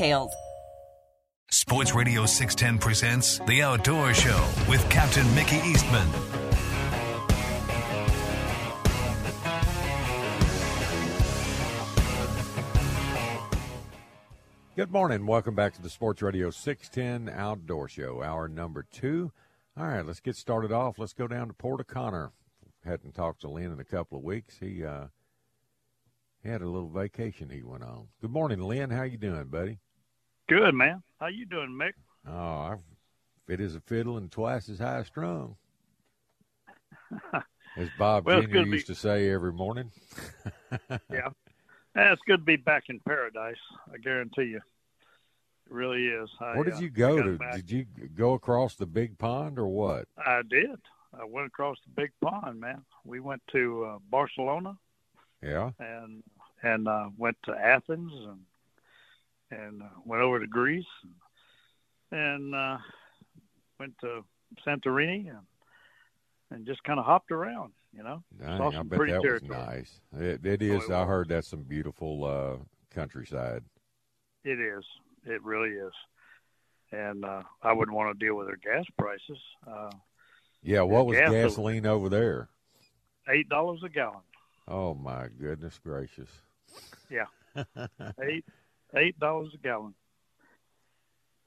details. Sports Radio 610 presents The Outdoor Show with Captain Mickey Eastman. Good morning. Welcome back to the Sports Radio 610 Outdoor Show, hour number two. All right, let's get started off. Let's go down to Port O'Connor. Hadn't talked to Lynn in a couple of weeks. He uh, he had a little vacation he went on. Good morning, Lynn. How you doing, buddy? Good, man. How you doing, Mick? Oh, I fit as a fiddle and twice as high strung. As Bob well, Jr. used be... to say every morning. yeah. it's good to be back in paradise. I guarantee you. It really is. I, Where did uh, you go to? Back. Did you go across the big pond or what? I did. I went across the big pond, man. We went to uh, Barcelona. Yeah. And and uh, went to Athens and and uh, went over to Greece and, and uh, went to Santorini and and just kind of hopped around. You know, Dang, I bet that territory. was nice. It, it is. Oh, it I heard that's some beautiful uh, countryside. It is. It really is. And uh, I wouldn't want to deal with their gas prices. Uh, yeah, what was gasoline over there? Eight dollars a gallon. Oh my goodness gracious! Yeah, eight eight dollars a gallon.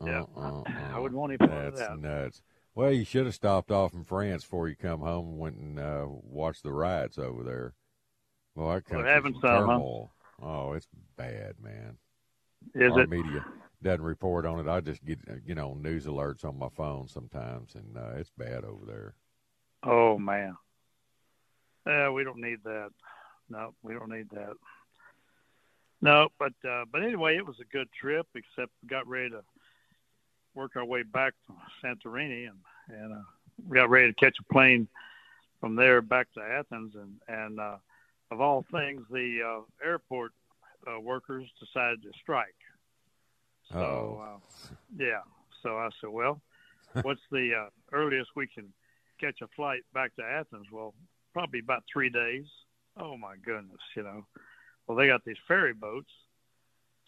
Yeah, uh, uh, I wouldn't want any part of that. nuts. Well, you should have stopped off in France before you come home and went and uh, watched the riots over there. Well, I country's well, having some, turmoil. Huh? Oh, it's bad, man. Is Our it? media doesn't report on it. I just get you know news alerts on my phone sometimes, and uh, it's bad over there. Oh man. Yeah, we don't need that. No, we don't need that. No, but uh, but anyway, it was a good trip. Except we got ready to work our way back to Santorini, and and uh, we got ready to catch a plane from there back to Athens, and and uh, of all things, the uh, airport uh, workers decided to strike. So uh, yeah, so I said, well, what's the uh, earliest we can catch a flight back to Athens? Well, probably about three days. Oh my goodness, you know. Well, they got these ferry boats.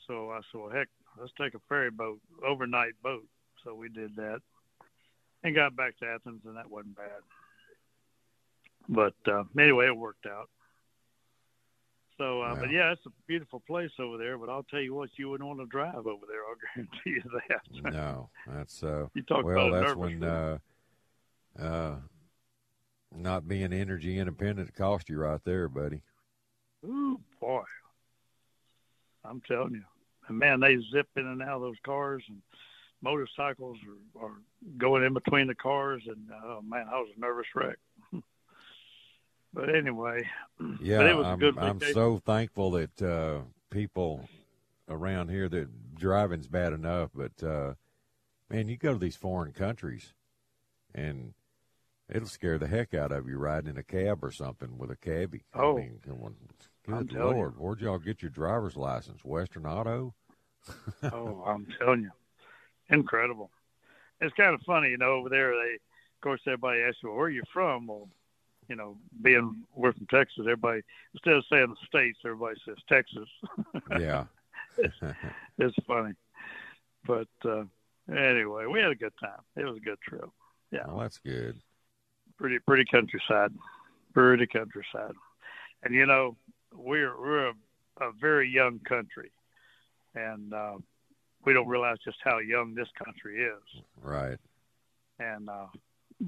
So I said, well, heck, let's take a ferry boat, overnight boat. So we did that and got back to Athens, and that wasn't bad. But uh, anyway, it worked out. So, uh, but yeah, it's a beautiful place over there. But I'll tell you what, you wouldn't want to drive over there. I'll guarantee you that. no, that's uh. You talk well, about that's when uh, uh, not being energy independent cost you right there, buddy. Ooh, boy. I'm telling you. And man, they zip in and out of those cars and motorcycles are, are going in between the cars and oh man, I was a nervous wreck. but anyway, yeah, but it was I'm, a good I'm so thankful that uh, people around here that driving's bad enough, but uh, man, you go to these foreign countries and it'll scare the heck out of you riding in a cab or something with a cabbie. Oh, I mean, Good Lord, you. where'd y'all get your driver's license? Western Auto? oh, I'm telling you, incredible. It's kind of funny, you know. Over there, they, of course, everybody asks you, well, "Where are you from?" Well, you know, being we're from Texas, everybody instead of saying the states, everybody says Texas. yeah, it's, it's funny, but uh, anyway, we had a good time. It was a good trip. Yeah, well, that's good. Pretty, pretty countryside. Pretty countryside, and you know, we're we're a, a very young country, and uh, we don't realize just how young this country is. Right. And uh,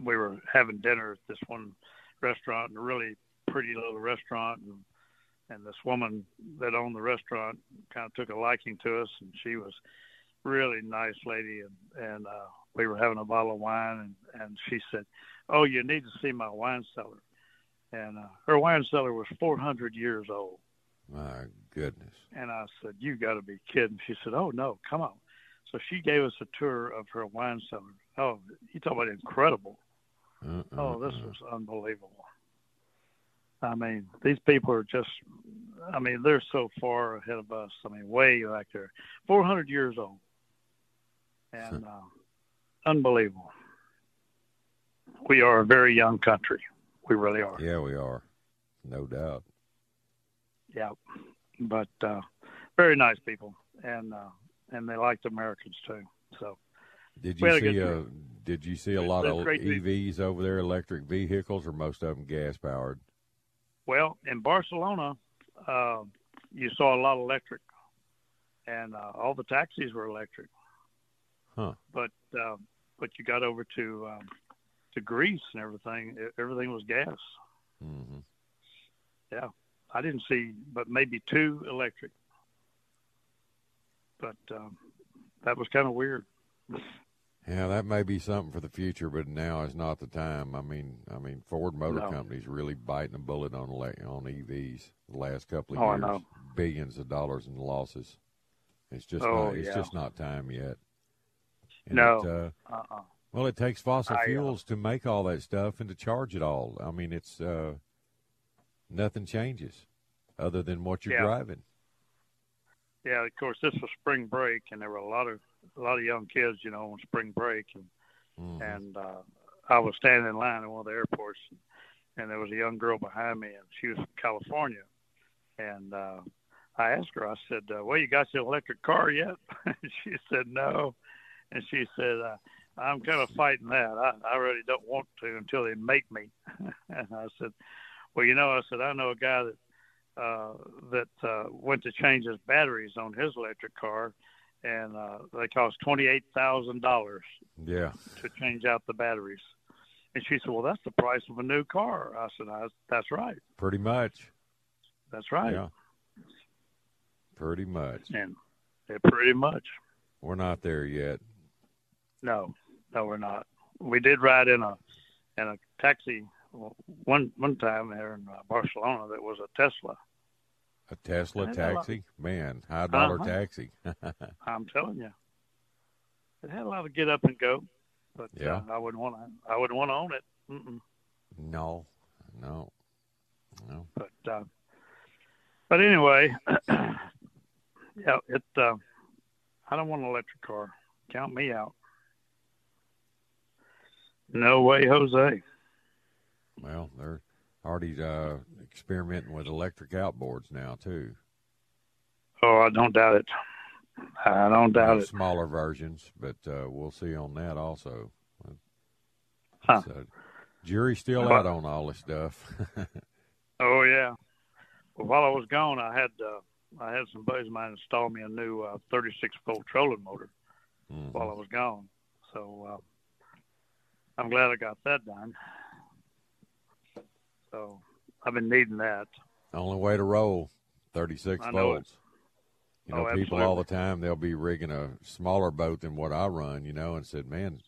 we were having dinner at this one restaurant, a really pretty little restaurant, and and this woman that owned the restaurant kind of took a liking to us, and she was really nice lady, and and uh, we were having a bottle of wine, and and she said, "Oh, you need to see my wine cellar," and uh, her wine cellar was 400 years old. My goodness. And I said, "You got to be kidding!" She said, "Oh no, come on." So she gave us a tour of her wine cellar. Oh, you talk about incredible! Uh-uh. Oh, this was unbelievable. I mean, these people are just, I mean, they're so far ahead of us. I mean, way back there. 400 years old. And uh, unbelievable. We are a very young country. We really are. Yeah, we are. No doubt. Yeah. But uh, very nice people. And, uh, and they liked Americans too. So, Did you had a see a. Did you see a lot That's of EVs over there, electric vehicles, or most of them gas powered? Well, in Barcelona, uh, you saw a lot of electric, and uh, all the taxis were electric. Huh. But uh, but you got over to um, to Greece and everything. Everything was gas. hmm Yeah, I didn't see, but maybe two electric. But um, that was kind of weird. Yeah, that may be something for the future, but now is not the time. I mean, I mean, Ford Motor No. Company's really biting a bullet on ele- on EVs the last couple of Oh, I years. know. Billions of dollars in losses. It's just Oh, not, it's yeah. just not time yet. And No. it, uh, Uh-uh. Well, it takes fossil I, uh, fuels to make all that stuff and to charge it all. I mean, it's uh, nothing changes other than what you're Yeah. driving. Yeah, of course, this was spring break, and there were a lot of a lot of young kids, you know, on spring break, and Mhm. and uh, I was standing in line at one of the airports, and there was a young girl behind me, and she was from California, and uh, I asked her, I said, uh, "Well, you got your electric car yet?" and she said, "No," and she said, uh, "I'm kind of fighting that. I, I really don't want to until they make me." and I said, "Well, you know," I said, "I know a guy that." Uh, that uh, went to change his batteries on his electric car, and uh, they cost twenty eight thousand dollars Yeah. to change out the batteries. And she said, "Well, that's the price of a new car." I said, I, "That's right. Pretty much. That's right." Yeah. Pretty much. And it pretty much. We're not there yet. No, no, we're not. We did ride in a in a taxi one one time there in uh, Barcelona that was a Tesla. A Tesla I had a taxi? Man, high dollar Uh-huh. taxi. I'm telling you, it had a lot of get up and go, but Yeah. uh, I wouldn't want to. I wouldn't want to own it. Mm-mm. no. No. No. But uh, but anyway, yeah, it. Uh, I don't want an electric car. Count me out. No way, Jose. Well, they're already uh, experimenting with electric outboards now too. Oh, I don't doubt it. I don't doubt it. Smaller versions, but uh, we'll see on that also. Huh. So, jury's still out on all this stuff. Oh yeah. Well, while I was gone, I had uh, I had some buddies of mine install me a new uh, 36 volt trolling motor Mhm. while I was gone. So uh, I'm glad I got that done. So I've been needing that. Only way to roll, 36 I volts. You know, Oh, people all the time, they'll be rigging a smaller boat than what I run, you know, and said, man,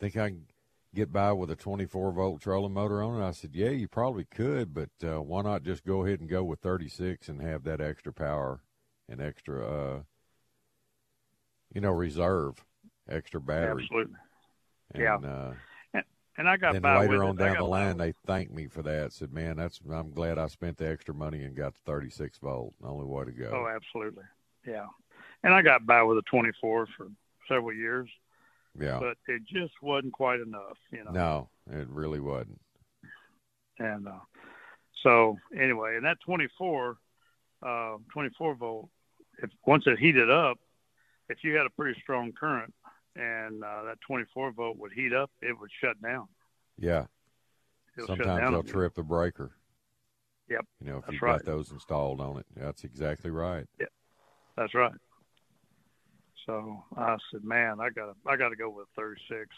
think I can get by with a 24 volt trolling motor on it? I said, yeah, you probably could, but uh, why not just go ahead and go with 36 and have that extra power and extra, uh, you know, reserve, extra battery. Absolutely. And, Yeah. Uh, And I got then by later on it. Down the line, they thanked me for that. Said, "Man, that's I'm glad I spent the extra money and got the 36 volt. Only way to go." Oh, absolutely. Yeah. And I got by with a 24 for several years, yeah. but it just wasn't quite enough, you know. No, it really wasn't. And uh, so anyway, and that 24, uh, 24 volt, if once it heated up, if you had a pretty strong current and uh, that 24 volt would heat up, it would shut down. Yeah. It'll Sometimes they'll trip the breaker. Yep, You know, if you've right. got those installed on it, that's exactly right. Yeah, that's right. So I said, man, I got to I got to go with 36.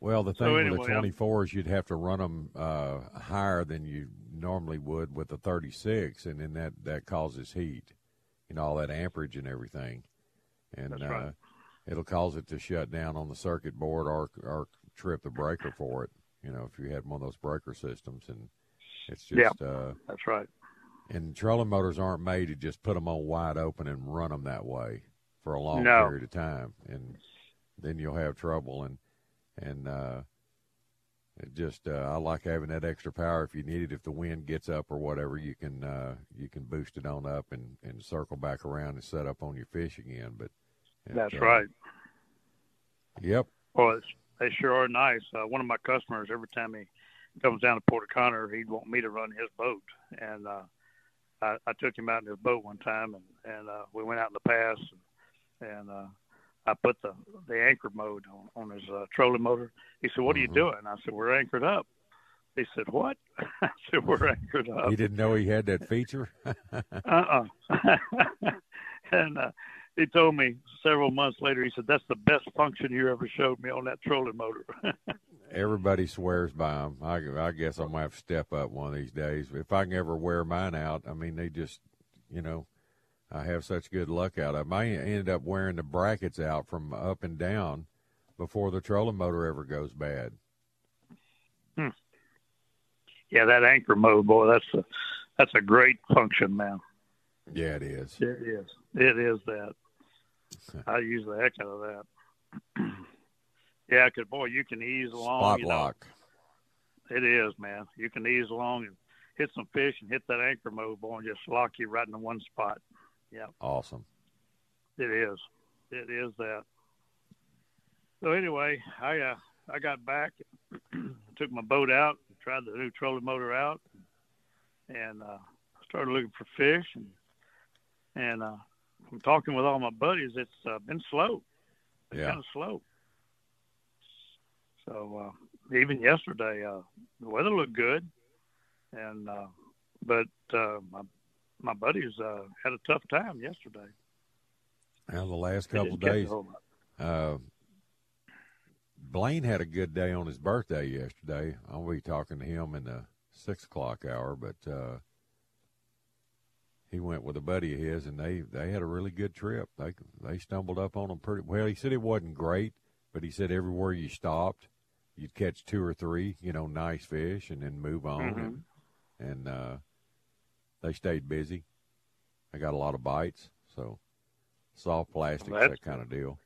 Well, the thing So with anyway, the I'm- 24s, you'd have to run them uh, higher than you normally would with the 36, and then that, that causes heat, and all that amperage and everything. And That's uh, right. It'll cause it to shut down on the circuit board or, or trip the breaker for it, you know, if you had one of those breaker systems. And it's Yeah. just, uh, That's right. and trolling motors aren't made to just put them on wide open and run them that way for a long No. period of time, and then you'll have trouble. And and uh, it just uh, I like having that extra power if you need it. If the wind gets up or whatever, you can uh, you can boost it on up and, and circle back around and set up on your fish again. But That's uh, right. Yep. Well, it's, they sure are nice. Uh, one of my customers, every time he comes down to Port O'Connor, he'd want me to run his boat, and uh, I, I took him out in his boat one time, and and uh, we went out in the pass, and, and uh, I put the the anchor mode on, on his uh, trolling motor. He said, "What are you Mhm. doing?" I said, "We're anchored up." He said, "What?" I said, "We're anchored up." He didn't know he had that feature. uh-uh. and uh, he told me several months later, he said, that's the best function you ever showed me on that trolling motor. Everybody swears by them. I, I guess I'm gonna have to step up one of these days. If I can ever wear mine out, I mean, they just, you know, I have such good luck out of them. I ended up wearing the brackets out from up and down before the trolling motor ever goes bad. Hmm. yeah, that anchor mode, boy, that's a, that's a great function, man. Yeah, it is. It is. It is that. I use the heck out of that. yeah, because boy, you can ease along. Spot you know. lock. It is, man. You can ease along and hit some fish and hit that anchor mode, boy, and just lock you right in the one spot. Yeah. Awesome. It is. It is that. So anyway, I uh, I got back, took my boat out, tried the new trolling motor out, and uh, started looking for fish. And and uh, from talking with all my buddies, it's uh, been slow. It's Yeah. kind of slow. So uh, even yesterday, uh, the weather looked good, and uh, but uh, my my buddies uh, had a tough time yesterday. Now the last couple didn't catch a days, uh, Blaine had a good day on his birthday yesterday. I'll be talking to him in the six o'clock hour, but uh, he went with a buddy of his, and they they had a really good trip. They they stumbled up on them pretty well. He said it wasn't great, but he said everywhere you stopped, you'd catch two or three, you know, nice fish, and then move on, Mhm. and and uh, they stayed busy. They got a lot of bites, so soft plastics, Well, that kind of deal.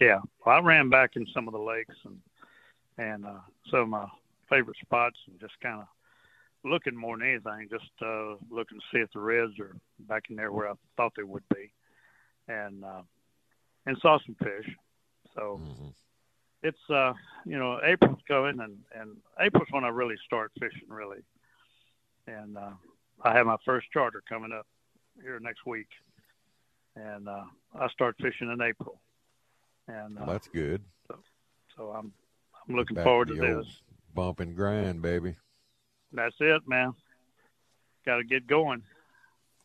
Yeah, well, I ran back in some of the lakes and and uh, some of my favorite spots, and just kind of looking more than anything, just uh, looking to see if the reds are back in there where I thought they would be, and uh, and saw some fish. So hmm it's uh, you know April's coming, and and April's when I really start fishing, really, and uh, I have my first charter coming up here next week, and uh, I start fishing in April, and uh, Well, that's good. so I'm I'm looking Back forward to old this. Bump and grind, baby. That's it, man. Got to get going.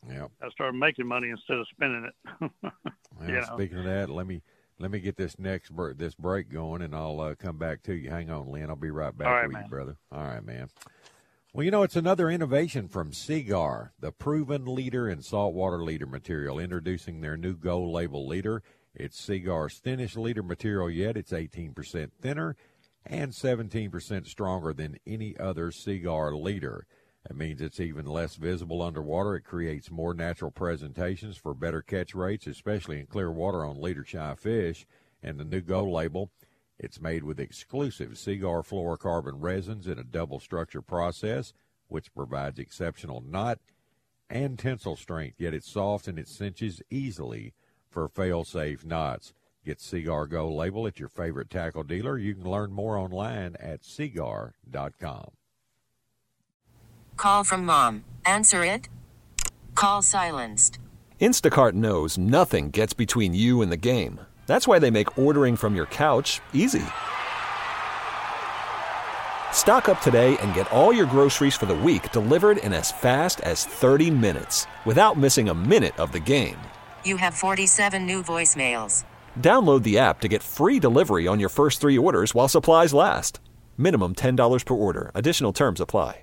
Yeah. I start making money instead of spending it. Well, You know. speaking of that, let me let me get this next break, this break going, and I'll uh, come back to you. Hang on, Lynn. I'll be right back right, with man. you, brother. All right, man. Well, you know, it's another innovation from Seaguar, the proven leader in saltwater leader material, introducing their new Gold Label leader. It's Seaguar's thinnest leader material yet. It's 18% thinner and 17% stronger than any other Seaguar leader. That means it's even less visible underwater. It creates more natural presentations for better catch rates, especially in clear water on leader shy fish. And the new Gold label, it's made with exclusive Seaguar fluorocarbon resins in a double structure process, which provides exceptional knot and tensile strength, yet it's soft and it cinches easily for fail safe knots. Get Seaguar Go label at your favorite tackle dealer. You can learn more online at seaguar.com. Call from mom. Answer it. Call silenced. Instacart knows nothing gets between you and the game. That's why they make ordering from your couch easy. Stock up today and get all your groceries for the week delivered in as fast as 30 minutes without missing a minute of the game. You have 47 new voicemails. Download the app to get free delivery on your first three orders while supplies last. Minimum $10 per order. Additional terms apply.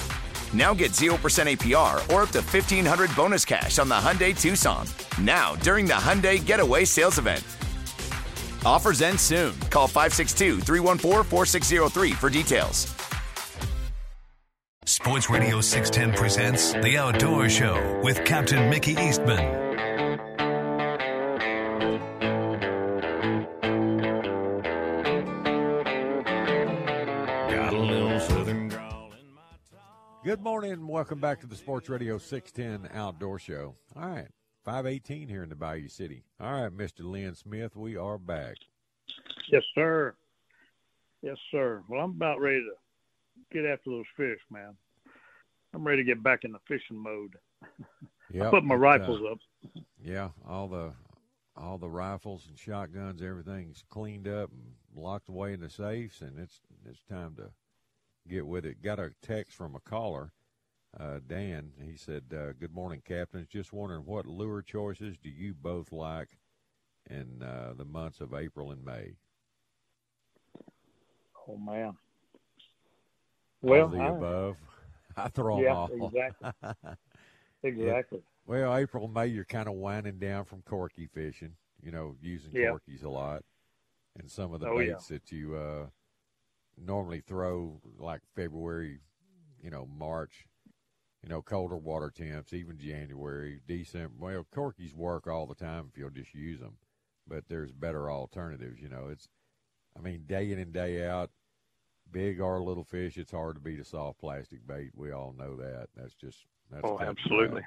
Now get 0% APR or up to 1500 bonus cash on the Hyundai Tucson. Now, during the Hyundai Getaway Sales Event. Offers end soon. Call 562 314 4603 for details. Sports Radio 610 presents The Outdoor Show with Captain Mickey Eastman. Good morning and welcome back to the Sports Radio 610 Outdoor Show. All right, 518 here in the Bayou City. All right, Mr. Lynn Smith, we are back. Yes, sir. Yes, sir. Well, I'm about ready to get after those fish, man. I'm ready to get back in the fishing mode. Yeah, Put my uh, rifles up. Yeah, all the all the rifles and shotguns, everything's cleaned up and locked away in the safes, and it's it's time to get with it. Got a text from a caller, uh, Dan. He said, uh, "Good morning, captains. Just wondering what lure choices do you both like in uh, the months of April and May?" Oh man. Well, the I- above. I throw 'em yeah, all. exactly. Exactly. Well, April, May, you're kind of winding down from corky fishing. You know, using Yeah. corkies a lot, and some of the Oh, yeah. baits that you uh, normally throw, like February, you know, March. You know, colder water temps, even January, December. Well, corkies work all the time if you'll just use them, but there's better alternatives. You know, it's, I mean, day in and day out, big or little fish, it's hard to beat a soft plastic bait. We all know that. That's just that's Oh, absolutely.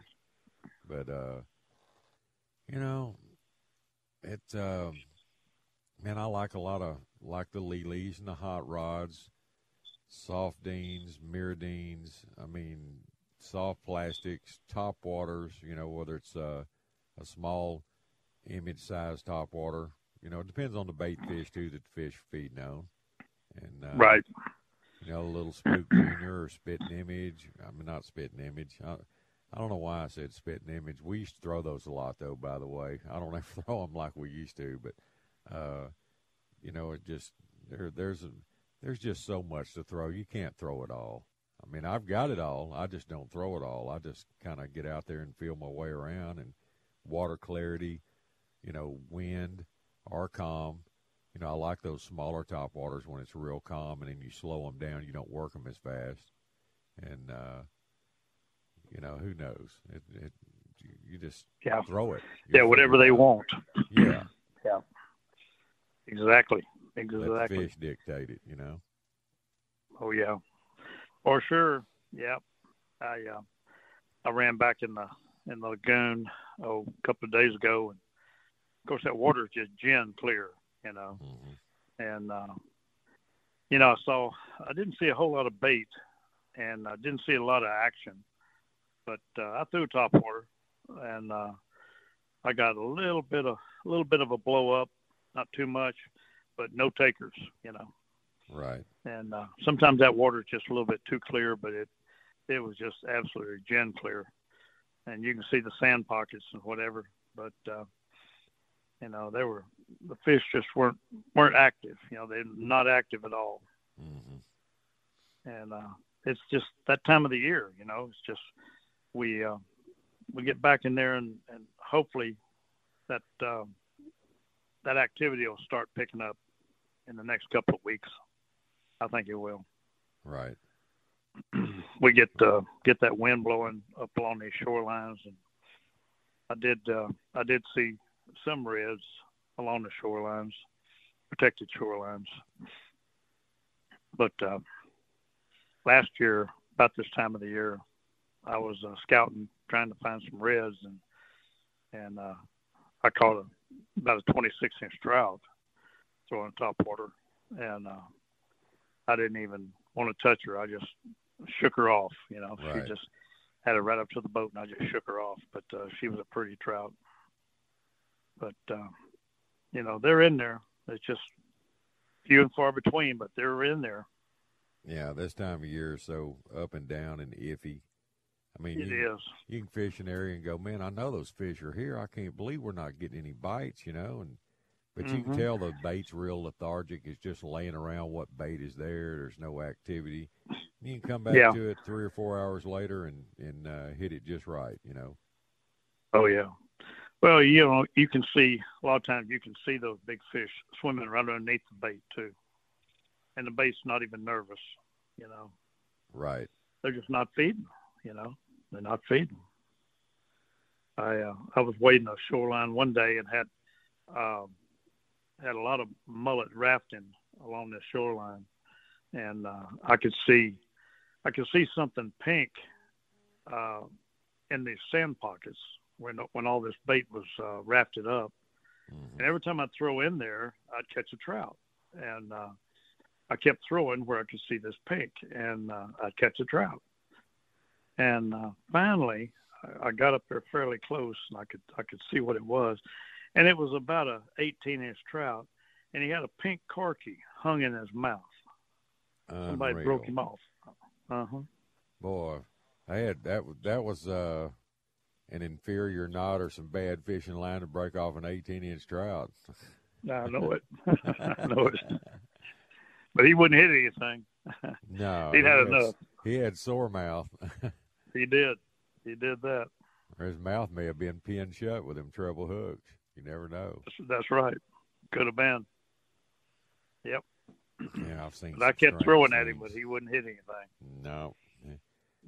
But uh, you know, it uh, man, I like a lot of like the Lilies and the hot rods, soft deans, MirrOdines. I mean, soft plastics, top waters. You know, whether it's uh, a small image size top water. You know, it depends on the bait fish too that the fish are feeding on. And uh, Right. you know, a little spook junior or spitting image. I mean, not spitting image. I, I don't know why I said spitting image. We used to throw those a lot, though. By the way, I don't ever throw them like we used to, but uh, you know, it just there. There's a there's just so much to throw. You can't throw it all. I mean, I've got it all. I just don't throw it all. I just kind of get out there and feel my way around and water clarity, you know, wind or calm. You know, I like those smaller top waters when it's real calm, and then you slow them down. You don't work them as fast, and uh, you know who knows? It, it you- just Yeah. throw it. Yeah, You'll whatever they want. Yeah, Yeah. Exactly. Exactly. let the fish dictate it. You know. Oh yeah, for sure. Yeah, I uh, I ran back in the in the lagoon oh a couple of days ago, and of course that water is just gin clear, you know. And uh, you know, I saw I didn't see a whole lot of bait, and I didn't see a lot of action, but uh, I threw top water, and uh, I got a little bit of a little bit of a blow up, not too much, but no takers, you know Right. and uh, sometimes that water is just a little bit too clear, but it it was just absolutely gin clear. and you can see the sand pockets and whatever. But uh, you know, they were the fish just weren't weren't active. You know, they're not active at all. Mm-hmm. And uh, it's just that time of the year. You know, it's just we uh, we get back in there and, and hopefully that uh, that activity will start picking up in the next couple of weeks. I think it will. Right. we get uh, get that wind blowing up along these shorelines, and I did uh, I did see some reds along the shorelines, protected shorelines. But uh, last year, about this time of the year, I was uh, scouting, trying to find some reds, and and uh, I caught a, about a 26 inch trout throwing top water, and uh, I didn't even want to touch her. I just shook her off. You know, Right. she just had her right up to the boat, and I just shook her off. But uh, she was a pretty trout. But uh, you know, they're in there. It's just few and far between, but they're in there. Yeah, this time of year so up and down and iffy. I mean, It you, is. you can fish an area and go, man, I know those fish are here. I can't believe we're not getting any bites, you know. And but you can Mhm. tell the bait's real lethargic. It's just laying around. What bait is there? There's no activity. You can come back Yeah. to it three or four hours later and and uh, hit it just right, you know. Oh yeah. Well, you know, you can see a lot of times you can see those big fish swimming right underneath the bait too, and the bait's not even nervous. You know, Right. they're just not feeding. You know, they're not feeding. I uh, I was wading a shoreline one day and had um, had a lot of mullet rafting along this shoreline, and uh, I could see I could see something pink uh, in these sand pockets when when all this bait was uh, rafted up. And every time I'd throw in there, I'd catch a trout, and uh, I kept throwing where I could see this pink, and uh, I'd catch a trout. And uh, finally, I- I got up there fairly close, and I could I could see what it was, and it was about a 18 inch trout, and he had a pink corky hung in his mouth. Somebody broke him off. Uh huh. Boy, I had that. was- That was uh, an inferior knot or some bad fishing line to break off an 18 inch trout. I know it. I know it. But he wouldn't hit anything. No, He'd had he enough. He had sore mouth. He did. He did that. or his mouth may have been pinned shut with them treble hooks. You never know. That's, right. Could have been. Yep. Yeah, I've seen. I kept throwing at him, but he wouldn't hit anything. No.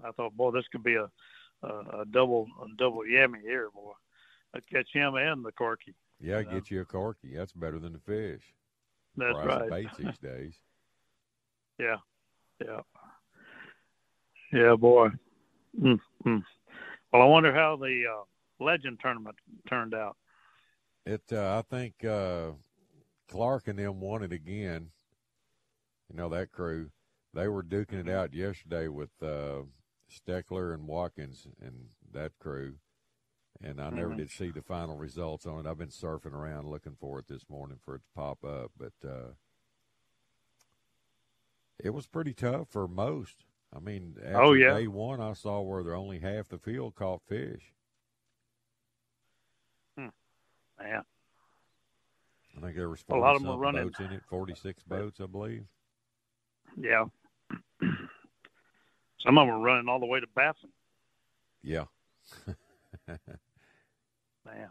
I thought, boy, this could be a a, a double a double yammy here, boy. I'd catch him and the corky. Yeah, You know? get you a corky. That's better than the fish. That's Price of right. baits these days. Yeah, yeah, yeah, boy. Mm mm. Well, I wonder how the uh, legend tournament turned out. It. Uh, I think uh, Clark and them won it again. You know that crew. They were duking it out yesterday with uh, Steckler and Watkins and that crew. And I never Mhm. did see the final results on it. I've been surfing around looking for it this morning for it to pop up, but uh, it was pretty tough for most. I mean, after Oh, yeah. day one, I saw where they're only half the field caught fish. Hmm. Man, I think there was A lot of them were running- boats in it, 46 boats, I believe. yeah. Some of them were running all the way to Baffin. Yeah. Man,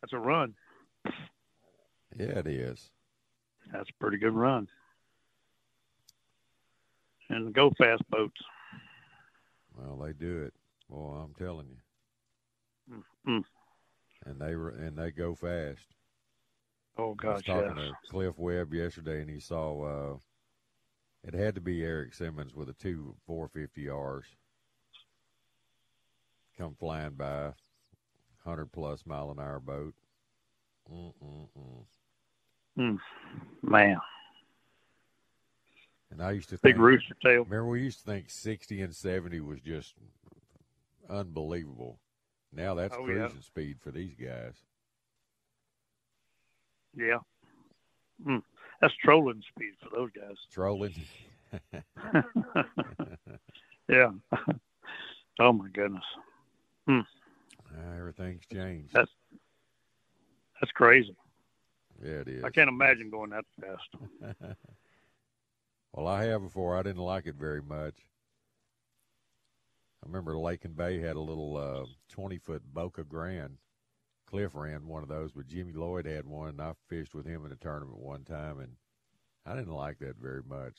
that's a run. yeah, it is. That's a pretty good run. And the go fast boats. Well, they do it. Well, I'm telling you. Mm. And they were, and they go fast. Oh I was talking yes. to Cliff Webb yesterday, and he saw uh, it had to be Eric Simmons with a two 450 R's come flying by, hundred plus mile an hour boat. Mm-mm-mm. Mm. Man, And I used to big think, rooster tail. Remember, we used to think 60 and 70 was just unbelievable. Now that's Oh, yeah. cruising speed for these guys. Yeah. Mm. That's trolling speed for those guys. Trolling. Yeah. Oh my goodness. Hmm. Uh, everything's changed. That's that's crazy. Yeah, it is. I can't imagine going that fast. well, I have before. I didn't like it very much. I remember Lake and Bay had a little uh, twenty foot Boca Grande. Cliff ran one of those, but Jimmy Lloyd had one, and I fished with him in a tournament one time, and I didn't like that very much.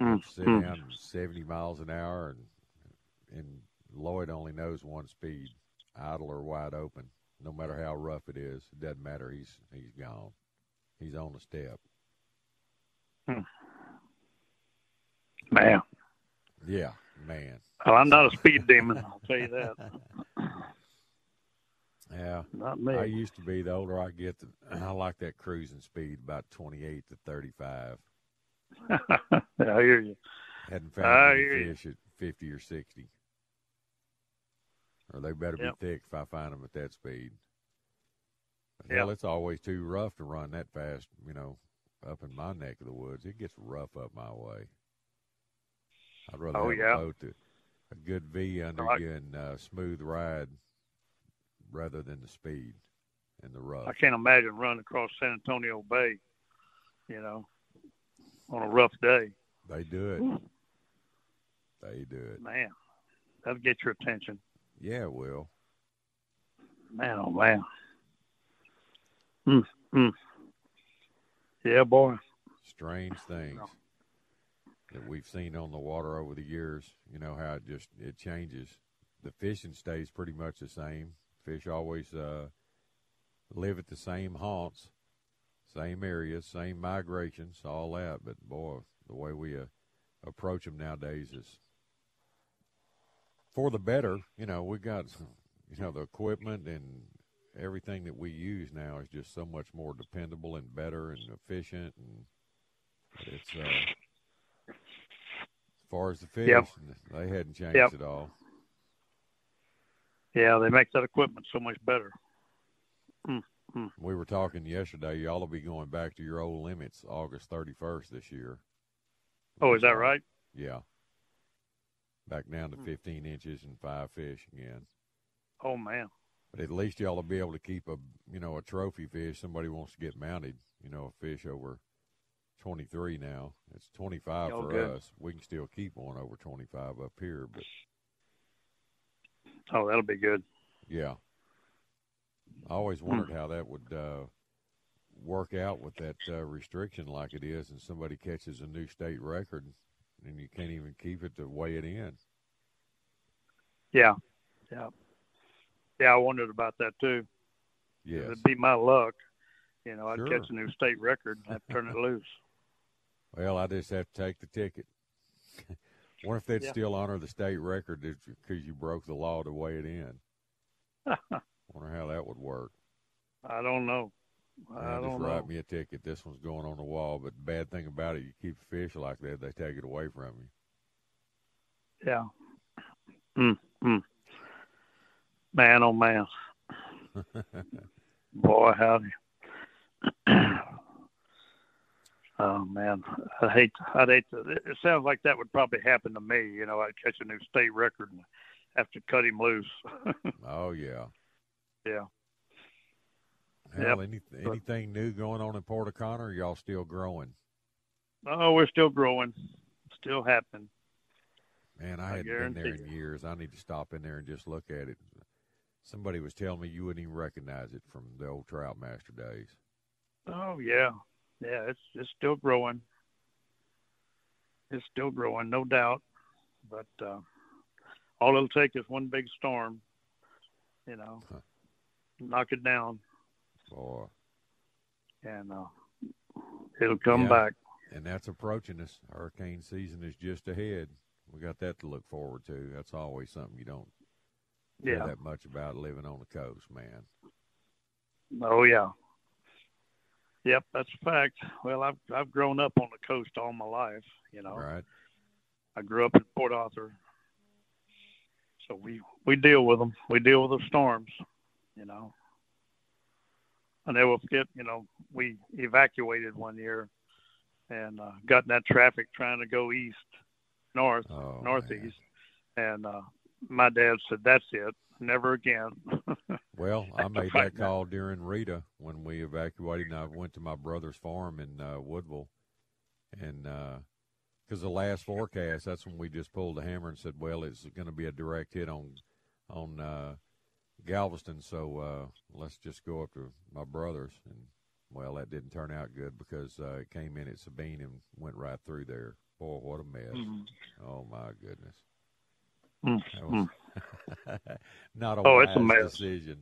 Mm. Sit mm. down seventy miles an hour, and and Lloyd only knows one speed, idle or wide open. No matter how rough it is, it doesn't matter. He's he's gone. He's on the step. Hmm. Man. Yeah, man. Well, I'm not a speed demon. I'll tell you that. Yeah, not me. I used to be. The older I get, the, I like that cruising speed about 28 to 35. I hear you. Hadn't found I any hear fish at 50 or 60. Or they better Yep. be thick if I find them at that speed. But Yep. hell, it's always too rough to run that fast, you know, up in my neck of the woods. It gets rough up my way. I'd rather Oh, have yeah. a boat that a good V under Right. you and uh, smooth ride rather than the speed and the rough. I can't imagine running across San Antonio Bay, you know, on a rough day. They do it. They do it. Man, that'll get your attention. Yeah, it will. Man, oh man. Hmm. Hmm. Yeah, boy. Strange things that we've seen on the water over the years. You know how it just it changes. The fishing stays pretty much the same. Fish always uh, live at the same haunts, same areas, same migrations, all that. But boy, the way we uh, approach them nowadays is for the better. You know, we got you know the equipment and everything that we use now is just so much more dependable and better and efficient and it's uh as far as the fish Yep. they hadn't changed Yep. at all Yeah, they make that equipment so much better. Hmm. Hmm. we were talking yesterday y'all will be going back to your old limits august 31st this year Oh, is that right? yeah back down to 15 inches and five fish again Oh man. But at least y'all will be able to keep a you know a trophy fish somebody wants to get mounted you know a fish over 23 now it's 25 Oh, for good. us we can still keep one over 25 up here but Oh, that'll be good. yeah i always wondered how that would uh work out with that uh, restriction like it is and somebody catches a new state record and you can't even keep it to weigh it in Yeah. Yeah. Yeah, I wondered about that too. Yeah, It'd be my luck. You know, I'd Sure. catch a new state record and I'd turn it loose. Well, I just have to take the ticket. What if they'd Yeah. still honor the state record because you broke the law to weigh it in? Wonder how that would work. I don't know. I just write know. me a ticket. This one's going on the wall. But the bad thing about it, you keep a fish like that, they take it away from you. Yeah. Mm, mm. Man, oh man. Boy, howdy. oh man, I hate. I'd hate to. It sounds like that would probably happen to me. You know, I'd catch a new state record and have to cut him loose. oh yeah. yeah. Hell, Yep. any, anything new going on in Port O'Connor? Y'all still growing? Oh, we're still growing. Still happening. Man, I I hadn't been there in years. I need to stop in there and just look at it. Somebody was telling me you wouldn't even recognize it from the old Trout Master days. Oh yeah, yeah. It's it's still growing. It's still growing, no doubt. But uh, all it'll take is one big storm. You know, Huh. knock it down, Boy. and uh, it'll come Yeah. back. And that's approaching us. Hurricane season is just ahead. We got that to look forward to. That's always something you don't Yeah. that much about living on the coast, man. Oh yeah. Yep, that's a fact. Well, I've I've grown up on the coast all my life. You know, Right? I grew up in Port Arthur, so we we deal with them. We deal with the storms. You know. I never forget. You know, we evacuated one year, and uh, got in that traffic trying to go east, north, Oh, northeast, and uh, my dad said, "That's it, never again." well, I made that call during Rita when we evacuated, and I went to my brother's farm in uh, Woodville, and because uh, the last forecast, that's when we just pulled the hammer and said, "Well, it's going to be a direct hit on on uh, Galveston, so uh, let's just go up to my brother's." And well, that didn't turn out good because uh, it came in at Sabine and went right through there. Boy, what a mess! Mm-hmm. Oh my goodness. Mm-hmm. not a oh, wise it's a mess. decision.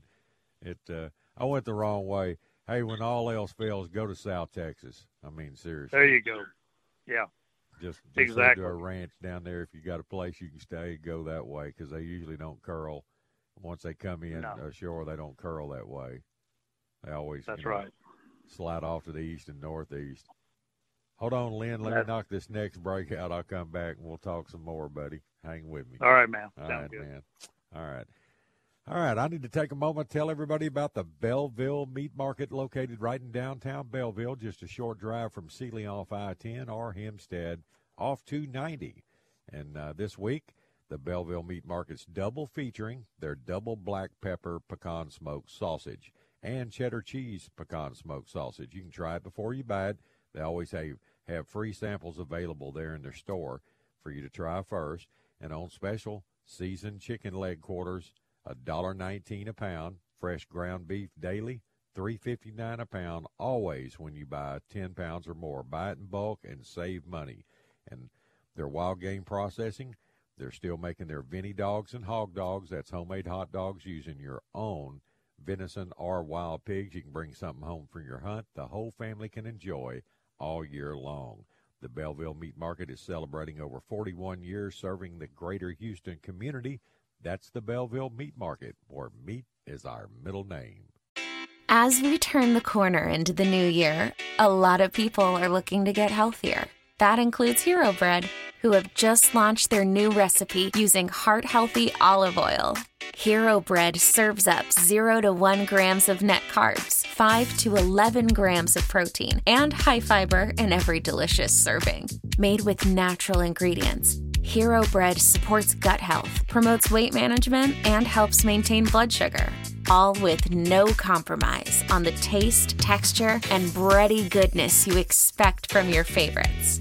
It. Uh, I went the wrong way. Hey, when all else fails, go to South Texas. I mean, seriously. There you go. Yeah. Just, just exactly. to a ranch down there. If you got a place you can stay, go that way because they usually don't curl. Once they come in no. ashore, they don't curl that way. They always that's you know, right. Slide off to the east and northeast. Hold on, Lynn. Let That's... me knock this next break out. I'll come back and we'll talk some more, buddy. Hang with me. All right, man. All Sounds right, good. man. All right. All right, I need to take a moment to tell everybody about the Belleville Meat Market located right in downtown Belleville, just a short drive from Sealy off I 10 or Hempstead off 290. And uh, this week, the Belleville Meat Market's double featuring their double black pepper pecan smoked sausage and cheddar cheese pecan smoked sausage. You can try it before you buy it. They always have, have free samples available there in their store for you to try first. And on special, seasoned chicken leg quarters $1.19 a pound. Fresh ground beef daily, three fifty nine a pound. Always when you buy ten pounds or more, buy it in bulk and save money. And their wild game processing, they're still making their Vinny dogs and hog dogs. That's homemade hot dogs using your own venison or wild pigs. You can bring something home from your hunt. The whole family can enjoy all year long. The Belleville Meat Market is celebrating over 41 years serving the greater Houston community. That's the Belleville Meat Market, where meat is our middle name. As we turn the corner into the new year, a lot of people are looking to get healthier. That includes Hero Bread, who have just launched their new recipe using heart healthy olive oil. Hero Bread serves up 0 to 1 grams of net carbs, 5 to 11 grams of protein, and high fiber in every delicious serving. Made with natural ingredients, Hero Bread supports gut health, promotes weight management, and helps maintain blood sugar. All with no compromise on the taste, texture, and bready goodness you expect from your favorites.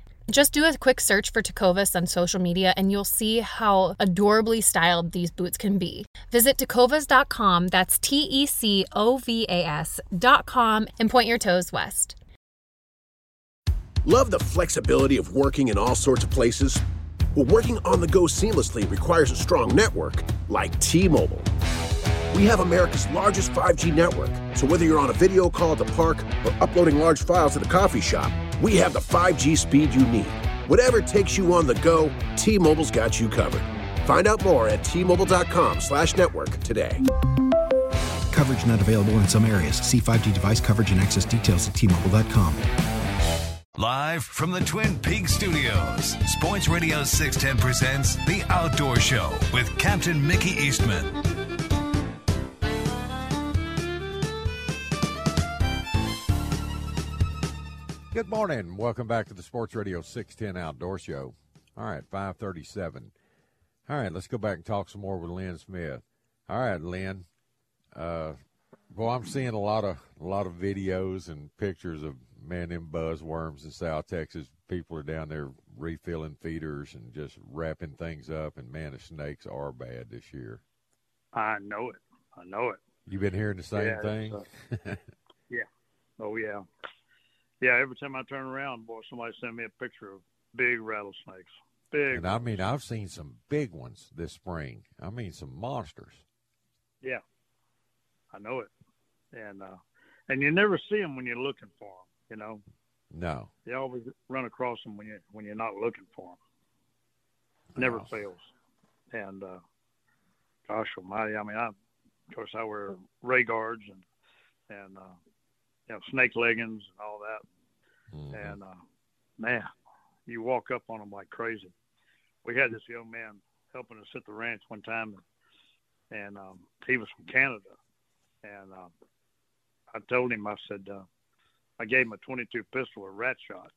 Just do a quick search for Tecovas on social media and you'll see how adorably styled these boots can be. Visit tecovas.com, that's T E C O V A S.com, and point your toes west. Love the flexibility of working in all sorts of places? Well, working on the go seamlessly requires a strong network like T Mobile. We have America's largest 5G network, so whether you're on a video call at the park or uploading large files at the coffee shop, we have the 5G speed you need. Whatever takes you on the go, T-Mobile's got you covered. Find out more at T-Mobile.com slash network today. Coverage not available in some areas. See 5G device coverage and access details at T-Mobile.com. Live from the Twin Peaks studios, Sports Radio 610 presents The Outdoor Show with Captain Mickey Eastman. Good morning. Welcome back to the Sports Radio 610 Outdoor Show. All right, 537. All right, let's go back and talk some more with Lynn Smith. All right, Lynn. Uh, Well, I'm seeing a lot of a lot of videos and pictures of man them buzzworms in South Texas. People are down there refilling feeders and just wrapping things up. And man, the snakes are bad this year. I know it. I know it. You've been hearing the same Yeah, thing. it's, Yeah. Oh yeah. Yeah. Every time I turn around, boy, somebody send me a picture of big rattlesnakes. Big. and I mean, I've seen some big ones this spring. I mean, some monsters. Yeah. I know it. And uh, and you never see them when you're looking for them. You know, No, you always run across them when you when you're not looking for them. Never Wow. fails. And uh, gosh almighty, I mean, I of course I wear ray guards and and uh, you know snake leggings and all that. Mm-hmm. And uh, man, you walk up on them like crazy. We had this young man helping us at the ranch one time, and um, he was from Canada. And um, I told him, I said, uh, I gave him a 22 pistol, a rat shot.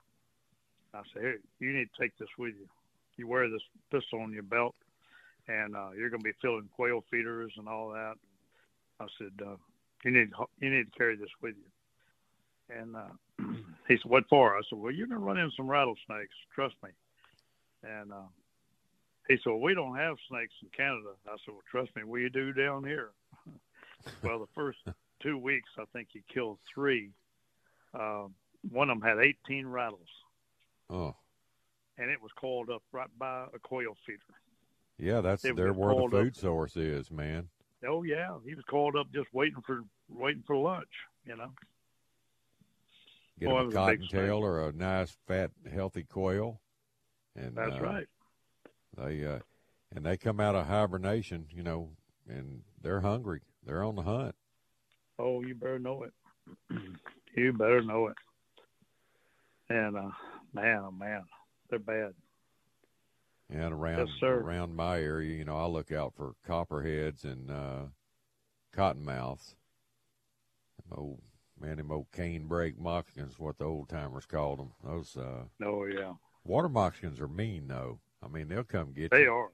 I said, hey, you need to take this with you. You wear this pistol on your belt, and uh, you're going to be filling quail feeders and all that. I said, uh, you need you need to carry this with you. And uh, he said, "What for?" I said, "Well, you're going to run into some rattlesnakes. Trust me." And uh, he said, well, "We don't have snakes in Canada." I said, "Well, trust me, we do down here." well, the first two weeks, I think he killed three. Uh, one of them had 18 rattles, Oh, and it was coiled up right by a quail feeder. yeah, that's It there where the called up- food source is, man. Oh yeah, he was coiled up just waiting for waiting for lunch. You know. Get it a cottontail or a nice, fat, healthy quail, and That's uh, right. They uh, and they come out of hibernation, you know, and they're hungry. They're on the hunt. Oh, you better know it. you better know it. And uh, man, oh man, they're bad. And around Yes, around my area, you know, I look out for copperheads and uh, cottonmouths. Old man, them old cane brake moccasins, what the old timers called them. Those uh, Oh yeah, water moccasins are mean, though. I mean, they'll come get they you. They are.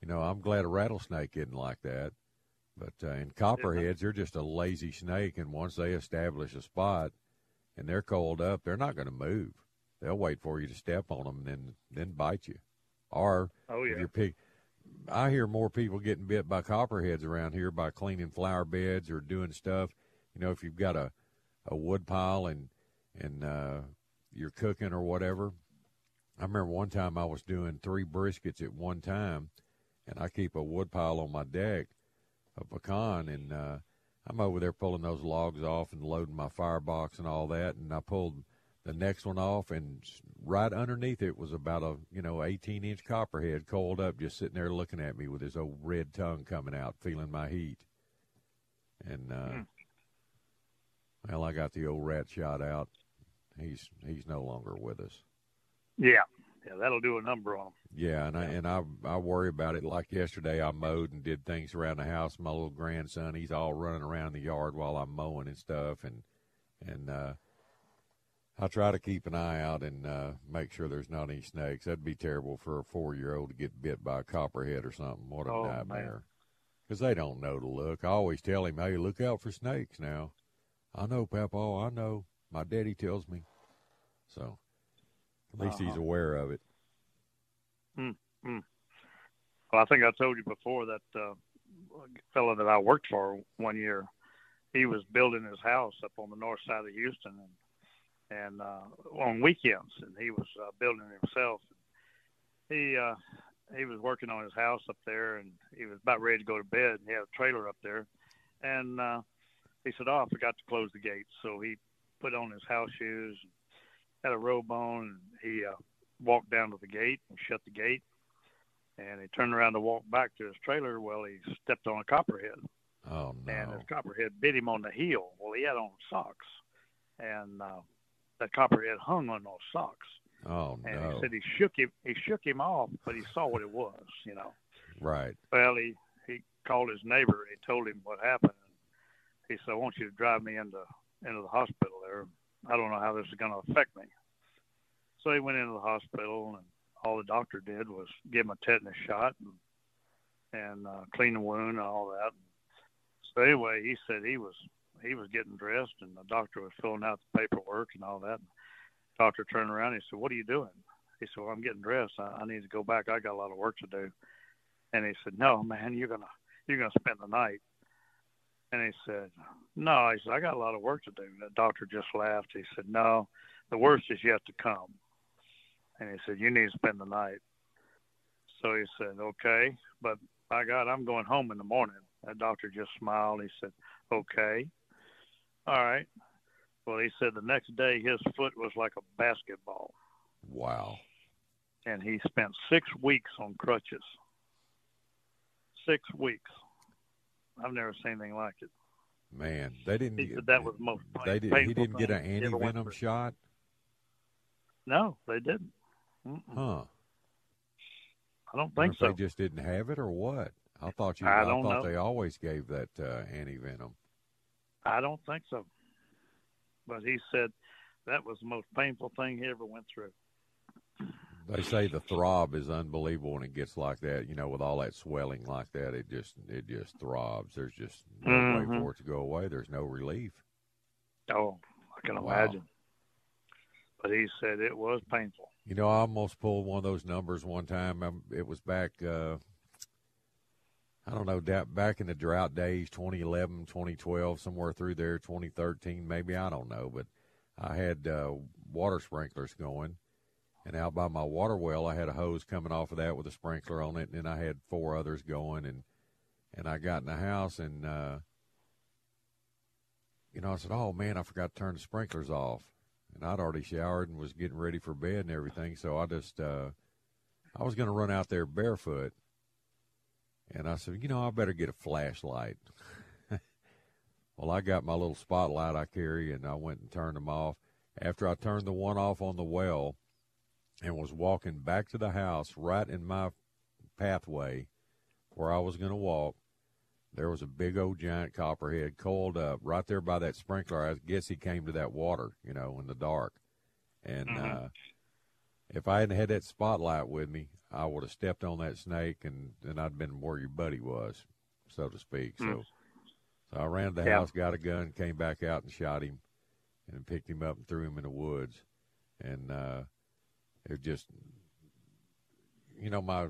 You know, I'm glad a rattlesnake isn't like that. But uh, in copperheads, they're just a lazy snake, and once they establish a spot and they're coiled up, they're not going to move. They'll wait for you to step on them and then then bite you. Or Oh if yeah. you're pig, I hear more people getting bit by copperheads around here by cleaning flower beds or doing stuff. You know, if you've got a a wood pile and and uh, you're cooking or whatever. I remember one time I was doing three briskets at one time, and I keep a wood pile on my deck, a pecan, and uh, I'm over there pulling those logs off and loading my firebox and all that, and I pulled the next one off, and right underneath it was about a you know 18 inch copperhead coiled up, just sitting there looking at me with his old red tongue coming out, feeling my heat. And uh, well, I got the old rat shot out. He's he's no longer with us. Yeah, yeah, that'll do a number on him. Yeah, and I and I I worry about it. Like yesterday, I mowed and did things around the house. My little grandson, he's all running around the yard while I'm mowing and stuff, and and uh, I try to keep an eye out and uh, make sure there's not any snakes. That'd be terrible for a four year old to get bit by a copperhead or something. What a Oh, nightmare! Because they don't know to look. I always tell him, "Hey, look out for snakes." Now, I know, Papa. I know. My daddy tells me. So, at least he's Uh-huh. aware of it. Mm, mm. Well, I think I told you before that uh, fellow that I worked for one year, he was building his house up on the north side of Houston, and and uh, on weekends, and he was uh, building it himself. He uh, he was working on his house up there, and he was about ready to go to bed. And he had a trailer up there, and uh, he said, "Oh, I forgot to close the gate." So he put on his house shoes, had a robe on, and he uh, walked down to the gate and shut the gate. And he turned around to walk back to his trailer. Well, he stepped on a copperhead, Oh no! and his copperhead bit him on the heel. Well, he had on socks, and uh, that copperhead hung on those socks. Oh And no! he said he shook him. He shook him off, but he saw what it was. You know. Right. Well, he he called his neighbor. and He told him what happened. He said, "I want you to drive me into into the hospital there. I don't know how this is going to affect me." So he went into the hospital, and all the doctor did was give him a tetanus shot and and uh, clean the wound and all that. So anyway, he said he was he was getting dressed, and the doctor was filling out the paperwork and all that. The doctor turned around and he said, "What are you doing?" He said, well, "I'm getting dressed. I, I need to go back. I got a lot of work to do." And he said, "No, man, you're gonna you're gonna spend the night." And he said, "No." He said, "I got a lot of work to do." And the doctor just laughed. He said, "No, the worst is yet to come." And he said, "You need to spend the night." So he said, "Okay, but by God, I'm going home in the morning." That doctor just smiled. He said, "Okay, all right." Well, he said the next day his foot was like a basketball. Wow. And he spent six weeks on crutches. Six weeks. I've never seen anything like it. Man, they didn't. He said that was the most They did. He didn't get an anti venom shot. No, they didn't. Mm-mm. Huh. I don't think so. so. They just didn't have it, or what? I thought you. I I, don't thought know. they always gave that uh, anti venom. I don't think so. But he said that was the most painful thing he ever went through. They say the throb is unbelievable when it gets like that. You know, with all that swelling like that, it just it just throbs. There's just no Mhm. way for it to go away. There's no relief. Oh, I can Wow. imagine. But he said it was painful. You know, I almost pulled one of those numbers one time. Um, it was back, uh, I don't know, back in the drought days, 2011, 2012, somewhere through there, 2013, maybe. I don't know. But I had uh, water sprinklers going. And out by my water well, I had a hose coming off of that with a sprinkler on it. And then I had four others going. And, and I got in the house and, uh, you know, I said, oh, man, I forgot to turn the sprinklers off and I'd already showered and was getting ready for bed and everything. So I just, uh, I was going to run out there barefoot, and I said, you know, I better get a flashlight. well, I got my little spotlight I carry, and I went and turned them off. After I turned the one off on the well, and was walking back to the house, right in my pathway where I was going to walk, there was a big old giant copperhead coiled up right there by that sprinkler. I guess he came to that water, you know, in the dark. And uh, if I hadn't had that spotlight with me, I would have stepped on that snake and, and I'd been where your buddy was, so to speak. So, Mm. so I ran to the Yeah. house, got a gun, came back out and shot him, and picked him up and threw him in the woods. And uh, it just, you know, my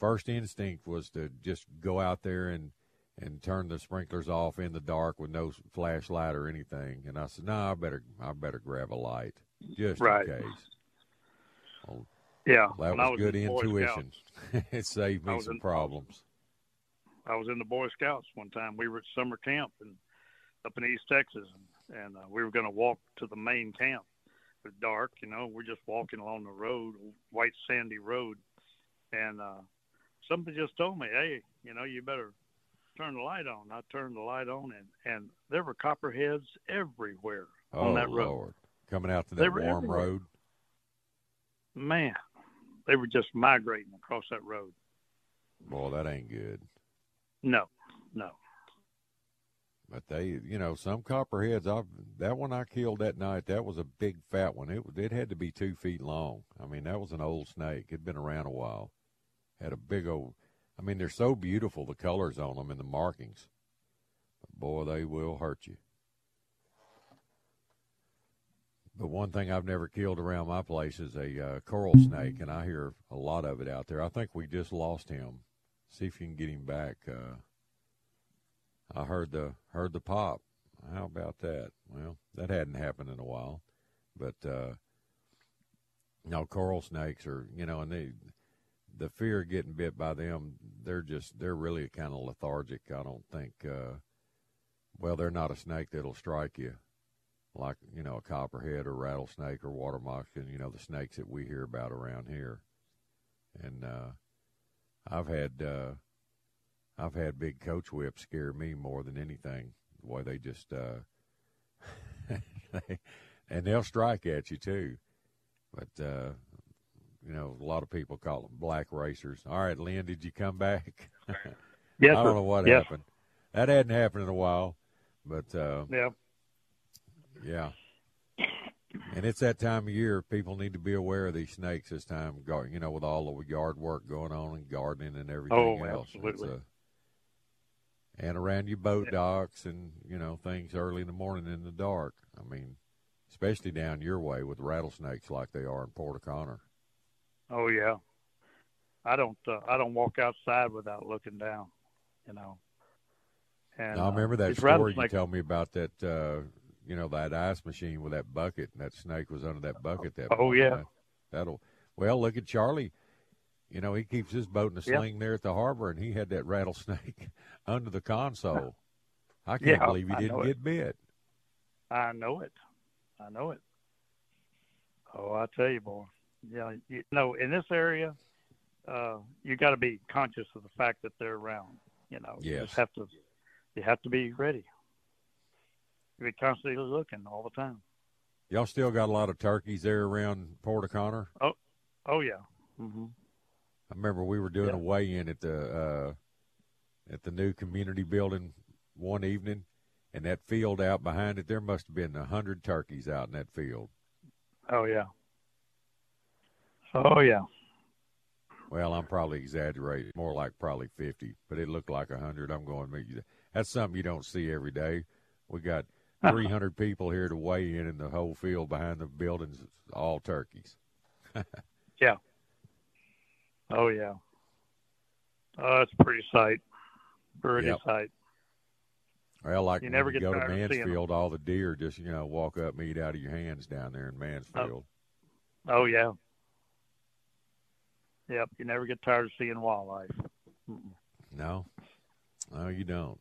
first instinct was to just go out there and and turn the sprinklers off in the dark with no flashlight or anything. And I said, no, I better I better grab a light just Right. in case. Well, Yeah, that was was good in intuition. it saved me some in- problems. I was in the Boy Scouts one time. We were at summer camp and up in East Texas, and, and uh, we were going to walk to the main camp. Was dark, you know. We're just walking along the road, white sandy road, and uh, somebody just told me, "Hey, you know, you better turn the light on." I turned the light on, and and there were copperheads everywhere Oh on that road. Lord, coming out to that warm everywhere. road. Man, they were just migrating across that road. Boy, that ain't good. No, no. But they, you know, some copperheads. I that one I killed that night. That was a big fat one. It it had to be two feet long. I mean, that was an old snake. It'd been around a while. Had a big old. I mean, they're so beautiful the colors on them and the markings. But boy, they will hurt you. But one thing I've never killed around my place is a uh, coral snake, and I hear a lot of it out there. I think we just lost him. See if you can get him back. Uh, I heard the heard the pop. How about that? Well, that hadn't happened in a while, but uh, know, coral snakes are you know, and they the fear of getting bit by them, they're just they're really kind of lethargic. I don't think. Uh, well, they're not a snake that'll strike you like you know a copperhead or rattlesnake or water moccasin. You know the snakes that we hear about around here, and uh, I've had. Uh, I've had big coach whips scare me more than anything. The way they just, uh, they, and they'll strike at you too. But uh, you know, a lot of people call them black racers. All right, Lynn, did you come back? Yes, I don't know what Yes. happened. That hadn't happened in a while, but uh, Yeah. yeah. And it's that time of year. People need to be aware of these snakes this time. You know, with all the yard work going on and gardening and everything Oh, else. absolutely. It's, uh, and around your boat docks and you know things early in the morning in the dark. I mean, especially down your way with rattlesnakes like they are in Port O'Connor. Oh yeah, I don't uh, I don't walk outside without looking down, you know. And I remember uh, that these story you told me about that. Uh, you know that ice machine with that bucket, and that snake was under that bucket. That Oh, morning. yeah. That'll. Well, look at Charlie. You know he keeps his boat in a sling there at the harbor, and he had that rattlesnake under the console. I can't Yeah, believe he I didn't it. get bit. I know it. I know it. Oh, I tell you, boy. Yeah, you know, in this area, uh, you got to be conscious of the fact that they're around. You know, you just have to. You have to be ready. You be constantly looking all the time. Y'all still got a lot of turkeys there around Port O'Connor. Oh, oh yeah. hmm I remember we were doing Yeah. a weigh-in at the uh, at the new community building one evening, and that field out behind it, there must have been a hundred turkeys out in that field. Oh yeah. Oh yeah. Well, I'm probably exaggerating, more like probably fifty, but it looked like a hundred. I'm going, "Man, that's something you don't see every day. We got 300 people here to weigh in, and the whole field behind the buildings all turkeys. Yeah. Oh yeah. Oh, it's a pretty sight. Pretty Yep. sight. Well, like You never you get go to tired of seeing 'em. Mansfield, all the deer just you know walk up and eat out of your hands down there in oh. Mansfield. Oh yeah. Yep. You never get tired of seeing wildlife. Mm-mm. No, no, you don't.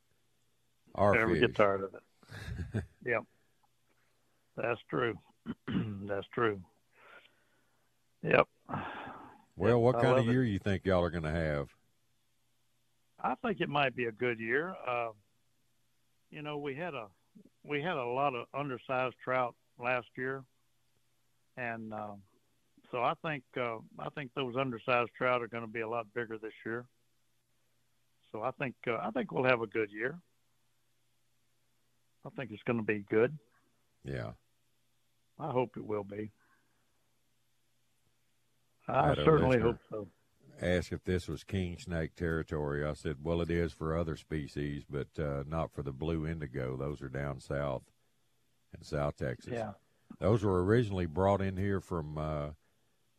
Our never fish. get tired of it. yep. That's true. That's true. Yep. Well, what I kind of love it. year you think y'all are going to have? I think it might be a good year. Uh, you know, we had a we had a lot of undersized trout last year, and uh, so I think uh, I think those undersized trout are going to be a lot bigger this year. So I think uh, I think we'll have a good year. I think it's going to be good. Yeah. I hope it will be. I I had a certainly hope so. Asked if this was king snake territory. I said, well, it is for other species, but uh, not for the blue indigo. Those are down south in South Texas. Yeah. Those were originally brought in here from uh,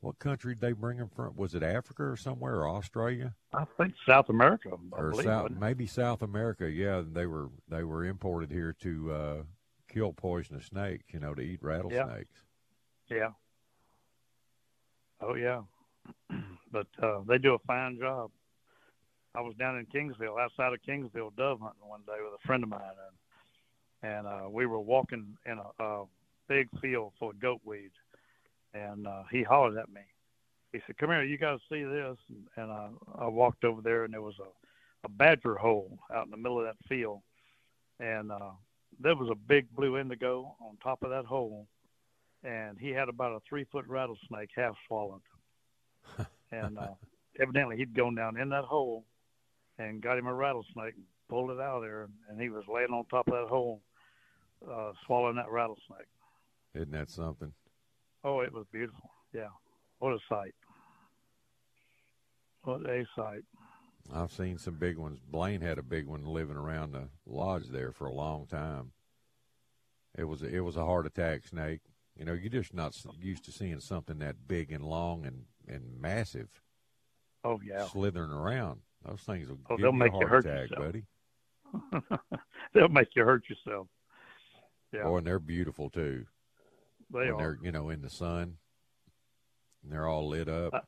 what country did they bring them from? Was it Africa or somewhere or Australia? I think South America, I or believe. South, maybe South America. Yeah, they were they were imported here to uh, kill poisonous snakes. You know, to eat rattlesnakes. Yeah. Oh yeah. but uh, they do a fine job. I was down in Kingsville, outside of Kingsville, dove hunting one day with a friend of mine, and and uh, we were walking in a, a big field full of goat weeds, and uh, he hollered at me. He said, "Come here, you got to see this." And I, I walked over there, and there was a, a badger hole out in the middle of that field, and uh, there was a big blue indigo on top of that hole, and he had about a three foot rattlesnake half swallowed. and uh, evidently he'd gone down in that hole and got him a rattlesnake and pulled it out of there, and he was laying on top of that hole, uh, swallowing that rattlesnake. Isn't that something? Oh, it was beautiful. Yeah. What a sight. What a sight. I've seen some big ones. Blaine had a big one living around the lodge there for a long time. It was it was a heart attack snake. You know, you're just not used to seeing something that big and long and and massive Oh, yeah. slithering around. Those things will Oh, give they'll you make a you hurt attack, yourself. buddy. They'll make you hurt yourself. Yeah. Oh, and they're beautiful too. They when are. they're you know in the sun, and they're all lit up. Uh,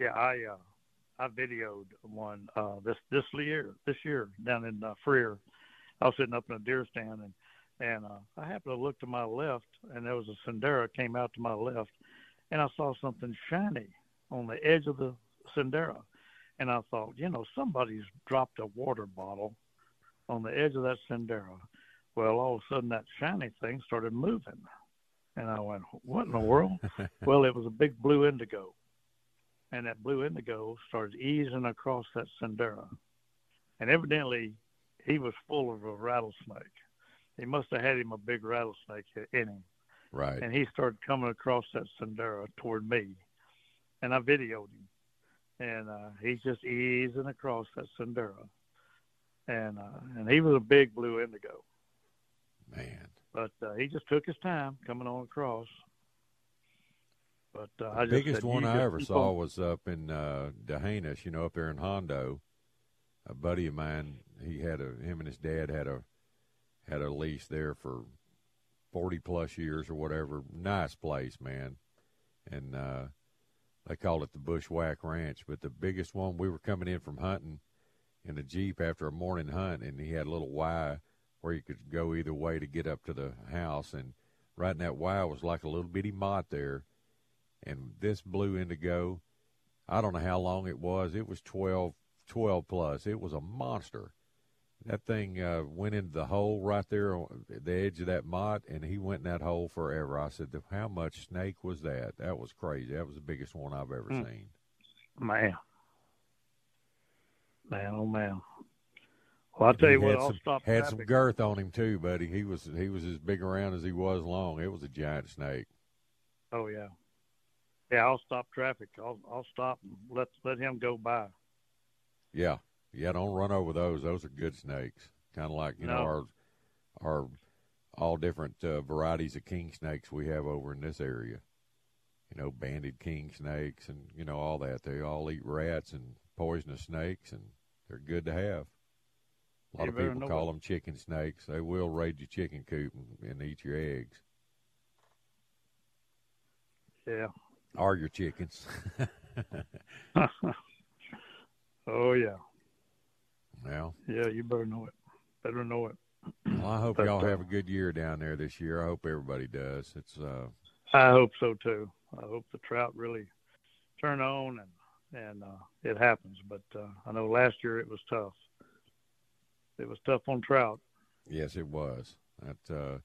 Yeah, I uh, I videoed one uh, this this year this year down in uh, Freer. I was sitting up in a deer stand and and uh, I happened to look to my left and there was a Sendero came out to my left and I saw something shiny on the edge of the Sendero and I thought, you know, somebody's dropped a water bottle on the edge of that Sendero. Well, all of a sudden that shiny thing started moving. And I went, what in the world? well, it was a big blue indigo. And that blue indigo started easing across that Sendero. And evidently, he was full of a rattlesnake. He must have had him a big rattlesnake in him. Right. And he started coming across that Sendero toward me. And I videoed him. And uh, he's just easing across that Sendero. and uh, and he was a big blue indigo. Man, but uh, he just took his time coming on across. But uh, the I biggest said, one I ever saw on." was up in uh, D'Hanis, you know, up there in Hondo. A buddy of mine, he had a him and his dad had a had a lease there for forty plus years or whatever. Nice place, man, and uh, they called it the Bushwhack Ranch. But the biggest one, we were coming in from hunting in a jeep after a morning hunt, and he had a little Y where you could go either way to get up to the house, and right in that Y was like a little bitty mott there. And this blue indigo i don't know how long it was. It was 12 12 plus. It was a monster that thing uh, went into the hole right there on the edge of that mott and he went in that hole forever i said how much snake was that that was crazy that was the biggest one i've ever Hmm. seen Man, man, oh man. Well, I'll tell you what, I'll stop had some girth on him too buddy he was he was as big around as he was long it was a giant snake Oh yeah, yeah. I'll stop traffic. I'll I'll stop and let let him go by. Yeah, yeah. Don't run over those. Those are good snakes. Kind of like you know No. our our all different uh, varieties of king snakes we have over in this area. You know, banded king snakes and you know all that. They all eat rats and poisonous snakes, and they're good to have. A lot You of people call them chicken snakes. They will raid your chicken coop and, and eat your eggs Yeah. or your chickens. oh yeah. Well, Yeah, you better know it. Better know it. well, I hope But, y'all uh, have a good year down there this year. I hope everybody does. It's uh, I hope so too. I hope the trout really turn on and and uh, it happens. But uh, I know last year it was tough. It was tough on trout. Yes, it was. That uh,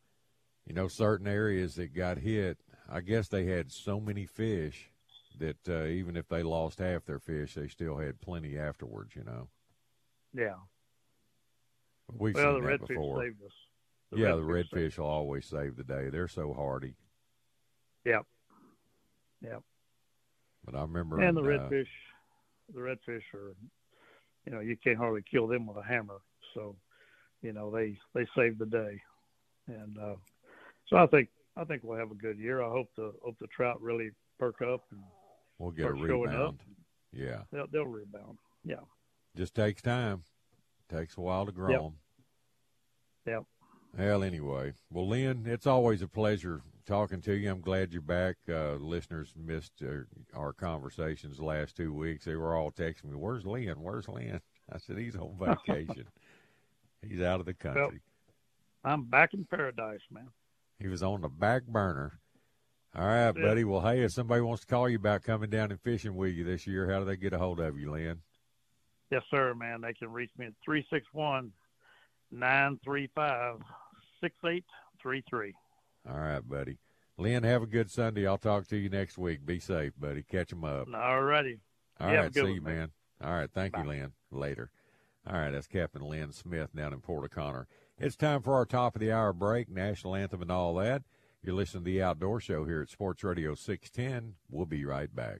you know, certain areas that got hit. I guess they had so many fish that uh, even if they lost half their fish, they still had plenty afterwards. You know, Yeah. we've well, seen the that redfish before. saved us. yeah, the redfish saved- redfish will always save the day. They're so hardy. Yep. Yep. But I remember And the uh, redfish, the redfish are, you know, you can't hardly kill them with a hammer. So, you know, they they save the day, and uh, so I think I think we'll have a good year. I hope the hope the trout really perk up and we'll get a rebound. Yeah, They'll they'll rebound. Yeah. Just takes time. Takes a while to grow Yep. them. Yep. Well, anyway, well, Lynn, it's always a pleasure talking to you. I'm glad you're back. Uh, listeners missed uh, our conversations the last two weeks. They were all texting me, "Where's Lynn? Where's Lynn?" I said, "He's on vacation. He's out of the country. I'm back in paradise, man. He was on the back burner." All right, buddy. Well, hey, if somebody wants to call you about coming down and fishing with you this year, how do they get a hold of you, Lynn? Yes, sir, man. They can reach me at three six one nine three five six eight three three. All right, buddy. Lynn, have a good Sunday. I'll talk to you next week. Be safe, buddy. Catch 'em up. All righty. All You right, see you, man. man. All right, thank Bye. you, Lynn. Later. All right, that's Captain Lynn Smith down in Port O'Connor. It's time for our top of the hour break, national anthem, and all that. You're listening to the Outdoor Show here at Sports Radio 610. We'll be right back.